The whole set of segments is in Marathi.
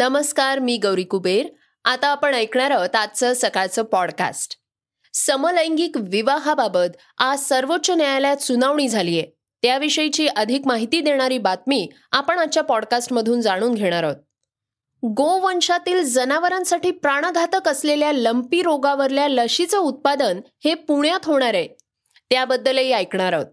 नमस्कार मी गौरी कुबेर. आता आपण ऐकणार आहोत आजचं सकाळचं पॉडकास्ट समलैंगिक विवाहाबाबत आज सर्वोच्च न्यायालयात सुनावणी झालीय त्याविषयीची अधिक माहिती देणारी बातमी आपण आजच्या पॉडकास्टमधून जाणून घेणार आहोत. गोवंशातील जनावरांसाठी प्राणघातक असलेल्या लंपी रोगावरल्या लशीचं उत्पादन हे पुण्यात होणार आहे. त्याबद्दलही ऐकणार आहोत.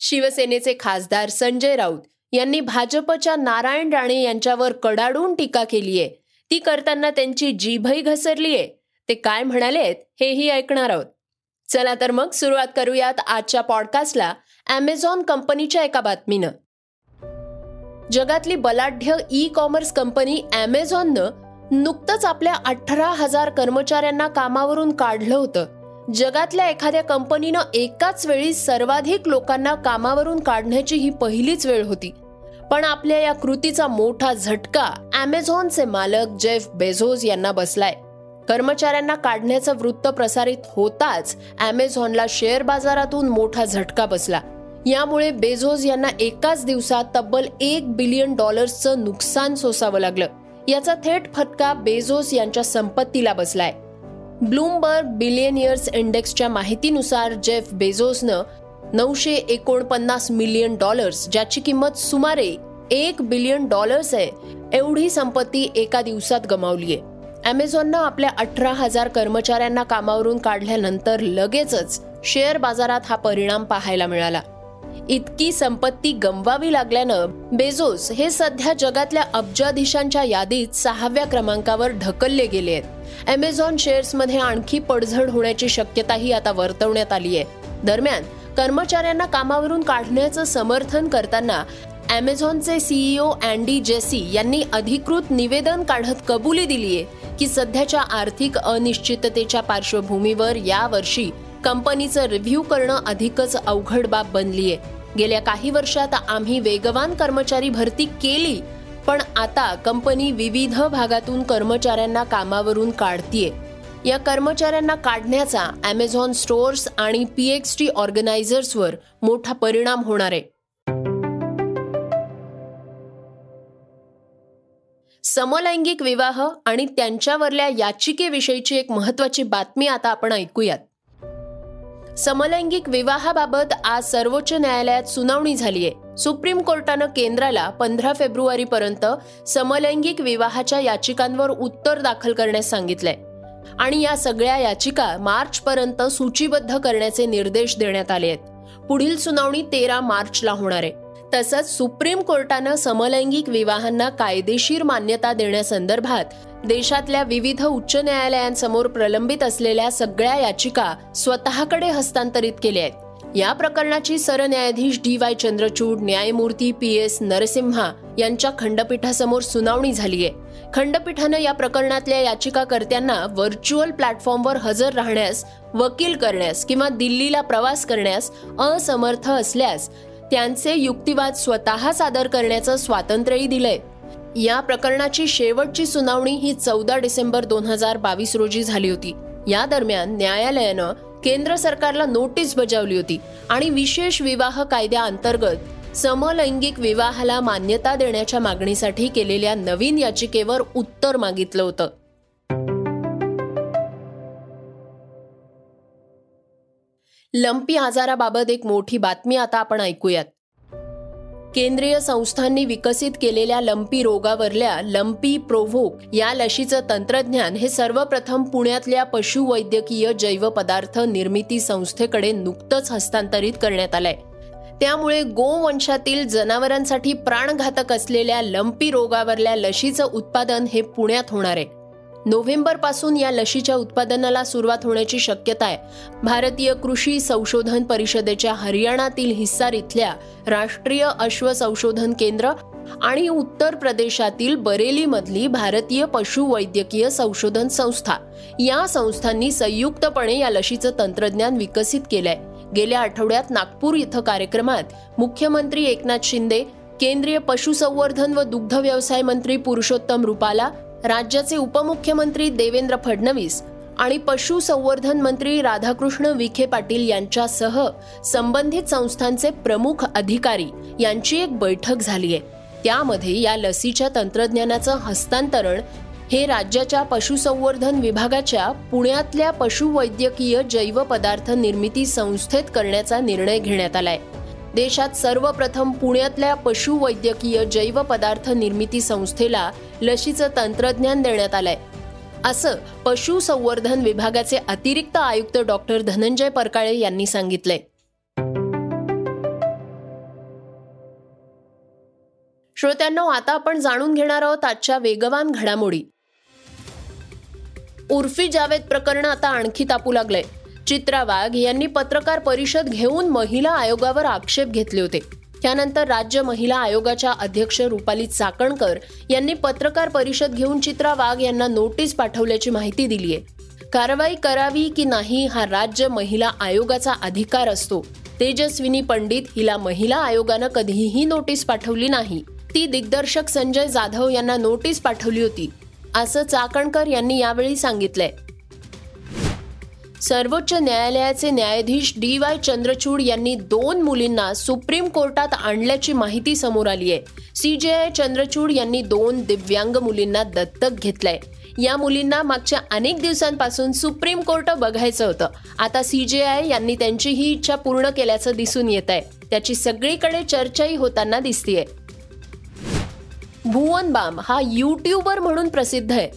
शिवसेनेचे खासदार संजय राऊत यांनी भाजपच्या नारायण राणे यांच्यावर कडाडून टीका केलीये ती करताना त्यांची जीभही घसरलीये ते काय म्हणालेत हेही ऐकणार आहोत. चला तर मग सुरुवात करूयात आजच्या पॉडकास्टला अमेझॉन कंपनीच्या एका बातमीनं. जगातली बलाढ्य ई कॉमर्स कंपनी अमेझॉननं नुकतंच आपल्या अठरा हजार कर्मचाऱ्यांना कामावरून काढलं होतं. जगातल्या एखाद्या कंपनीनं एकाच वेळी सर्वाधिक लोकांना कामावरून काढण्याची ही पहिलीच वेळ होती. पण आपल्या या कृतीचा मोठा झटका अमेझॉनचे मालक जेफ बेझोज यांना बसलाय. कर्मचाऱ्यांना काढण्याचं वृत्त प्रसारित होताच अमेझॉनला शेअर बाजारातून मोठा झटका बसला. यामुळे बेझोज यांना एकाच दिवसात तब्बल एक बिलियन डॉलर्सचं नुकसान सोसावं लागलं. याचा थेट फटका बेझोस यांच्या संपत्तीला बसलाय. ब्लूमबर्ग बिलियनियर्स इंडेक्सच्या माहितीनुसार जेफ बेझोसनं नऊशे एकोणपन्नास मिलियन डॉलर्स ज्याची किंमत सुमारे एक बिलियन डॉलर्स आहे एवढी संपत्ती एका दिवसात गमावली आहे ॲमेझॉननं आपल्या अठरा हजार कर्मचाऱ्यांना कामावरून काढल्यानंतर लगेचच शेअर बाजारात हा परिणाम पाहायला मिळाला. इतकी संपत्ती गमवावी लागल्यानं बेझोस हे सध्या जगातल्या अब्जाधीशांच्या यादीत सहाव्या क्रमांकावर ढकलले गेले आहेत. अमेझॉन शेअर्समध्ये आणखी पडझड होण्याची शक्यताही आता वर्तवण्यात आली आहे. दरम्यान कर्मचाऱ्यांना कामावरून काढण्याचं समर्थन करताना अमेझॉनचे सीईओ अँडी जेसी यांनी अधिकृत निवेदन काढत कबुली दिलीये की सध्याच्या आर्थिक अनिश्चिततेच्या पार्श्वभूमीवर या वर्षी कंपनीचं रिव्ह्यू करणं अधिकच अवघड बाब बनलीय. गेल्या काही वर्षात आम्ही वेगवान कर्मचारी भरती केली पण आता कंपनी विविध भागातून कर्मचाऱ्यांना कामावरून काढतीये. या कर्मचाऱ्यांना काढण्याचा अमेझॉन स्टोअर्स आणि पीएक्सटी ऑर्गनायझर्सवर मोठा परिणाम होणार आहे. समलैंगिक विवाह आणि त्यांच्यावरल्या याचिकेविषयीची एक महत्वाची बातमी आता आपण ऐकूयात. समलैंगिक विवाहाबाबत आज सर्वोच्च न्यायालयात सुनावणी झालीय. सुप्रीम कोर्टानं केंद्राला पंधरा फेब्रुवारी पर्यंत समलैंगिक विवाहाच्या याचिकांवर उत्तर दाखल करण्यास सांगितलंय. आणि या सगळ्या याचिका मार्च पर्यंत सूचीबद्ध करण्याचे निर्देश देण्यात आले आहेत. पुढील सुनावणी तेरा मार्चला होणार आहे. तसंच सुप्रीम कोर्टानं समलैंगिक विवाहांना कायदेशीर मान्यता देण्यासंदर्भात देशातल्या विविध उच्च न्यायालयांसमोर प्रलंबित असलेल्या सगळ्या याचिका स्वतःकडे हस्तांतरित केल्या आहेत. या प्रकरणाची सरन्यायाधीश डी वाय चंद्रचूड न्यायमूर्ती पी एस नरसिम्हा यांच्या खंडपीठासमोर सुनावणी झाली आहे. खंडपीठानं या प्रकरणातल्या याचिकाकर्त्यांना व्हर्च्युअल प्लॅटफॉर्मवर हजर राहण्यास वकील करण्यास किंवा दिल्लीला प्रवास करण्यास असमर्थ असल्यास त्यांचे युक्तिवाद स्वतः सादर करण्याचं स्वातंत्र्यही दिलंय. या प्रकरणाची शेवटची सुनावणी ही चौदा डिसेंबर दोन हजार बावीस रोजी झाली होती. या दरम्यान न्यायालयानं केंद्र सरकारला नोटीस बजावली होती आणि विशेष विवाह कायद्याअंतर्गत समलैंगिक विवाहाला मान्यता देण्याच्या मागणीसाठी केलेल्या नवीन याचिकेवर उत्तर मागितलं होतं. लंपी आजाराबाबत एक मोठी बातमी आता आपण ऐकूयात. केंद्रीय संस्थांनी विकसित केलेल्या लंपी रोगावरल्या लंपी प्रोव्होक या लशीचं तंत्रज्ञान हे सर्वप्रथम पुण्यातल्या पशुवैद्यकीय जैव पदार्थ निर्मिती संस्थेकडे नुकतंच हस्तांतरित करण्यात आलंय. त्यामुळे गोवंशातील जनावरांसाठी प्राणघातक असलेल्या लंपी रोगावरल्या लशीचं उत्पादन हे पुण्यात होणार आहे. नोव्हेंबरपासून या लशीच्या उत्पादनाला सुरुवात होण्याची शक्यता आहे. भारतीय कृषी संशोधन परिषदेच्या हरियाणातील हिस्सार इथल्या राष्ट्रीय अश्व संशोधन केंद्र आणि उत्तर प्रदेशातील बरेलीमधली भारतीय पशुवैद्यकीय संशोधन संस्था. या संस्थांनी संयुक्तपणे या लशीचं तंत्रज्ञान विकसित केलंय. गेल्या आठवड्यात नागपूर इथं कार्यक्रमात मुख्यमंत्री एकनाथ शिंदे केंद्रीय पशुसंवर्धन व दुग्ध व्यवसाय मंत्री पुरुषोत्तम रुपाला राज्याचे उपमुख्यमंत्री देवेंद्र फडणवीस आणि पशुसंवर्धन मंत्री राधाकृष्ण विखे पाटील यांच्यासह संबंधित संस्थांचे प्रमुख अधिकारी यांची एक बैठक झाली आहे. त्यामध्ये या लसीच्या तंत्रज्ञानाचं हस्तांतरण हे राज्याच्या पशुसंवर्धन विभागाच्या पुण्यातल्या पशुवैद्यकीय जैव पदार्थ निर्मिती संस्थेत करण्याचा निर्णय घेण्यात आलाय. देशात सर्वप्रथम पुण्यातल्या पशुवैद्यकीय जैव पदार्थ निर्मिती संस्थेला लशीचं तंत्रज्ञान देण्यात आलंय. असं पशुसंवर्धन विभागाचे अतिरिक्त आयुक्त डॉक्टर धनंजय परकाळे यांनी सांगितलंय. श्रोत्यांनो आता आपण जाणून घेणार आहोत आजच्या वेगवान घडामोडी. उर्फी जावेद प्रकरण आता आणखी तापू लागलंय. चित्रा वाघ यांनी पत्रकार परिषद घेऊन महिला आयोगावर आक्षेप घेतले होते. त्यानंतर राज्य महिला आयोगाच्या अध्यक्ष रुपाली चाकणकर यांनी पत्रकार परिषद घेऊन चित्रा वाघ यांना नोटीस पाठवल्याची माहिती दिली आहे. कारवाई करावी की नाही हा राज्य महिला आयोगाचा अधिकार असतो. तेजस्विनी पंडित हिला महिला आयोगानं कधीही नोटीस पाठवली नाही. ती दिग्दर्शक संजय जाधव यांना नोटीस पाठवली होती. असं चाकणकर यांनी यावेळी सांगितलंय. सर्वोच्च न्यायालयाचे न्यायाधीश डी वाय चंद्रचूड यांनी दोन मुलींना सुप्रीम कोर्टात आणल्याची माहिती समोर आली आहे सीजेआय चंद्रचूड यांनी दोन दिव्यांग मुलींना दत्तक घेतलंय. या मुलींना मागच्या अनेक दिवसांपासून सुप्रीम कोर्ट बघायचं होतं. आता सीजेआय यांनी त्यांची ही इच्छा पूर्ण केल्याचं दिसून येत आहे त्याची सगळीकडे चर्चाही होताना दिसतीये. भुवन बाम हा युट्यूबर म्हणून प्रसिद्ध आहे.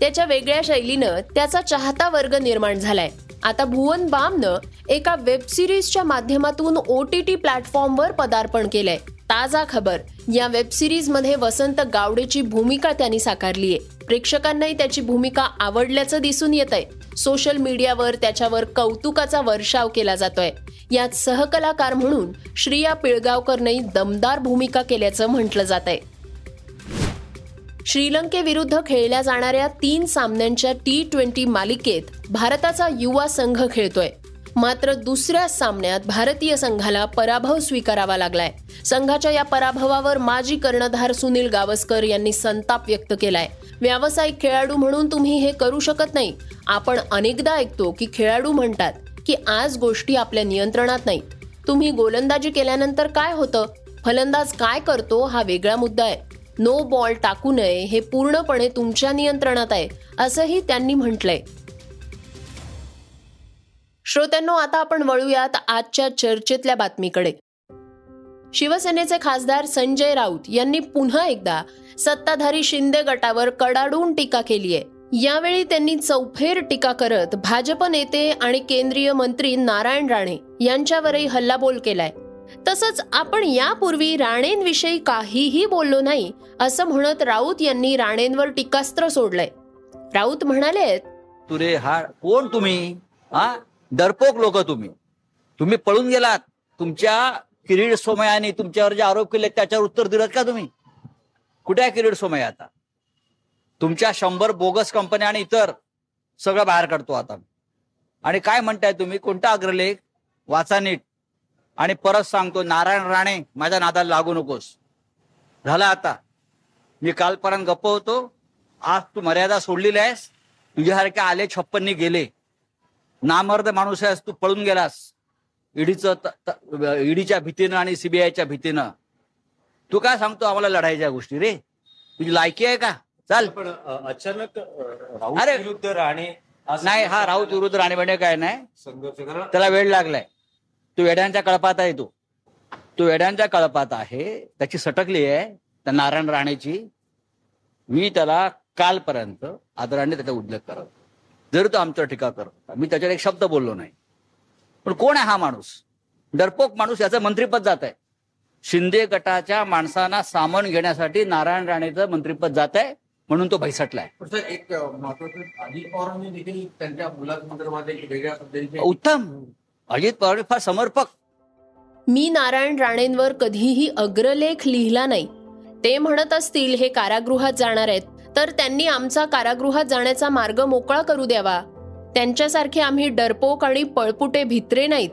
त्याच्या वेगळ्या शैलीनं त्याचा चाहता वर्ग निर्माण झालाय. आता भुवन बामनं एका वेब सिरीजच्या माध्यमातून ओ टी टी प्लॅटफॉर्मवर पदार्पण केलंय. ताजा खबर या वेब सिरीजमध्ये वसंत गावडेची भूमिका त्यांनी साकारली आहे प्रेक्षकांनाही त्याची भूमिका आवडल्याचं दिसून येत आहे सोशल मीडियावर त्याच्यावर कौतुकाचा वर्षाव केला जातोय. यात सहकलाकार म्हणून श्रिया पिळगावकरनंही दमदार भूमिका केल्याचं म्हटलं जात आहे श्रीलंकेविरुद्ध खेळल्या जाणाऱ्या तीन सामन्यांच्या टी ट्वेंटी मालिकेत भारताचा युवा संघ खेळतोय. मात्र दुसऱ्या सामन्यात भारतीय संघाला पराभव स्वीकारावा लागलाय. संघाच्या या पराभवावर माजी कर्णधार सुनील गावस्कर यांनी संताप व्यक्त केलाय. व्यावसायिक खेळाडू म्हणून तुम्ही हे करू शकत नाही. आपण अनेकदा ऐकतो की खेळाडू म्हणतात की आज गोष्टी आपल्या नियंत्रणात नाहीत तुम्ही गोलंदाजी केल्यानंतर काय होतं? फलंदाज काय करतो हा वेगळा मुद्दा आहे. नो बॉल टाकू नये हे पूर्णपणे तुमच्या नियंत्रणात आहे असंही त्यांनी म्हटलंय. श्रोत्यांनो आता आपण वळूयात आजच्या चर्चेतल्या बातमीकडे. शिवसेनेचे खासदार संजय राऊत यांनी पुन्हा एकदा सत्ताधारी शिंदे गटावर कडाडून टीका केली आहे. यावेळी त्यांनी चौफेर टीका करत भाजप नेते आणि केंद्रीय मंत्री नारायण राणे यांच्यावरही हल्लाबोल केलाय. तसंच आपण यापूर्वी राणेंविषयी काहीही बोललो नाही असं म्हणत राऊत यांनी राणेंवर टीकास्त्र सोडलंय. राऊत म्हणाले तुरे हा कोण तुम्ही? हा? डरपोक लोक तुम्ही. तुम्ही पळून गेलात. तुमच्या किरीड सोमयाने तुमच्यावर जे आरोप केले त्याच्यावर उत्तर दिलं का तुम्ही? कुठे आहे किरीड सोमय आता? तुमच्या शंभर बोगस कंपन्या आणि इतर सगळं बाहेर काढतो आता. आणि काय म्हणताय तुम्ही? कोणता अग्रलेख? वाचा नीट. आणि परत सांगतो नारायण राणे माझ्या नादाला लागू नकोस. झाला आता. मी कालपर्यंत गप्प होतो. आज तू मर्यादा सोडलेली आहेस. तुझ्यासारखे आले छप्पन्नी गेले. नामर्द माणूस आहेस तू पळून गेलास. ईडीचं ईडीच्या भीतीनं आणि सीबीआयच्या भीतीनं. तू काय सांगतो आम्हाला लढायच्या गोष्टी रे? तुझी लायकी आहे का? चाल. पण अचानक अरे. विरुद्ध राणे नाही हा राऊत विरुद्ध राणे म्हणजे काय नाही. संघर्ष त्याला वेळ लागलाय. तो वेड्यांच्या कळपात आहे तो. तो वेड्यांच्या कळपात आहे. त्याची सटकली आहे त्या नारायण राणेची. मी त्याला कालपर्यंत आदराने त्याचा उल्लेख करत. जरी तो आमच्यावर टीका करत मी त्याच्यावर एक शब्द बोललो नाही. पण कोण आहे हा माणूस? डरपोक माणूस याचं मंत्रीपद जात आहे. शिंदे गटाच्या माणसांना सामावून घेण्यासाठी नारायण राणेचं मंत्रीपद जात आहे म्हणून तो भैसटलाय. एक महत्वाचं अजित पवारांनी देखील त्यांच्या मुलासंदर्भात एक वेगळ्या उत्तम. अजित पवार फार समर्पक. मी नारायण राणेंवर कधीही अग्रलेख लिहिला नाही. ते म्हणत असतील हे कारागृहात जाणार आहेत. तर त्यांनी आमचा कारागृहात जाण्याचा मार्ग मोकळा करू द्यावा. त्यांच्यासारखे आम्ही डरपोक आणि पळपुटे भित्रे नाहीत.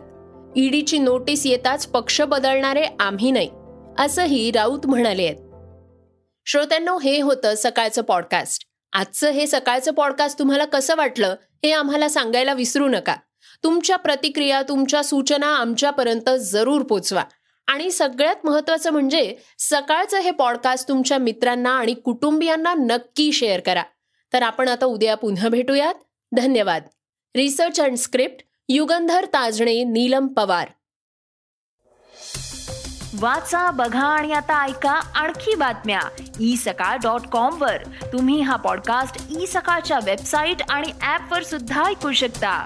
ईडीची नोटीस येताच पक्ष बदलणारे आम्ही नाही असंही राऊत म्हणाले आहेत. श्रोत्यांनो हे होतं सकाळचं पॉडकास्ट आजचं हे सकाळचं पॉडकास्ट तुम्हाला कसं वाटलं हे आम्हाला सांगायला विसरू नका. तुमच्या प्रतिक्रिया तुमच्या सूचना आमच्यापर्यंत जरूर पोचवा. आणि सगळ्यात महत्त्वाचं म्हणजे सकाळचं हे पॉडकास्ट तुमच्या मित्रांना आणि कुटुंबियांना नक्की शेअर करा. तर आपण आता उद्या पुन्हा भेटूयात. धन्यवाद. Research and script Yugandhar Tajane Neelam Pawar. वाचा बघा आणि आता ऐका आणखी बातम्या. ई सकाळ डॉट कॉम वर. तुम्ही हा पॉडकास्ट ई सकाळच्या वेबसाईट आणि ऍप वर सुद्धा ऐकू शकता.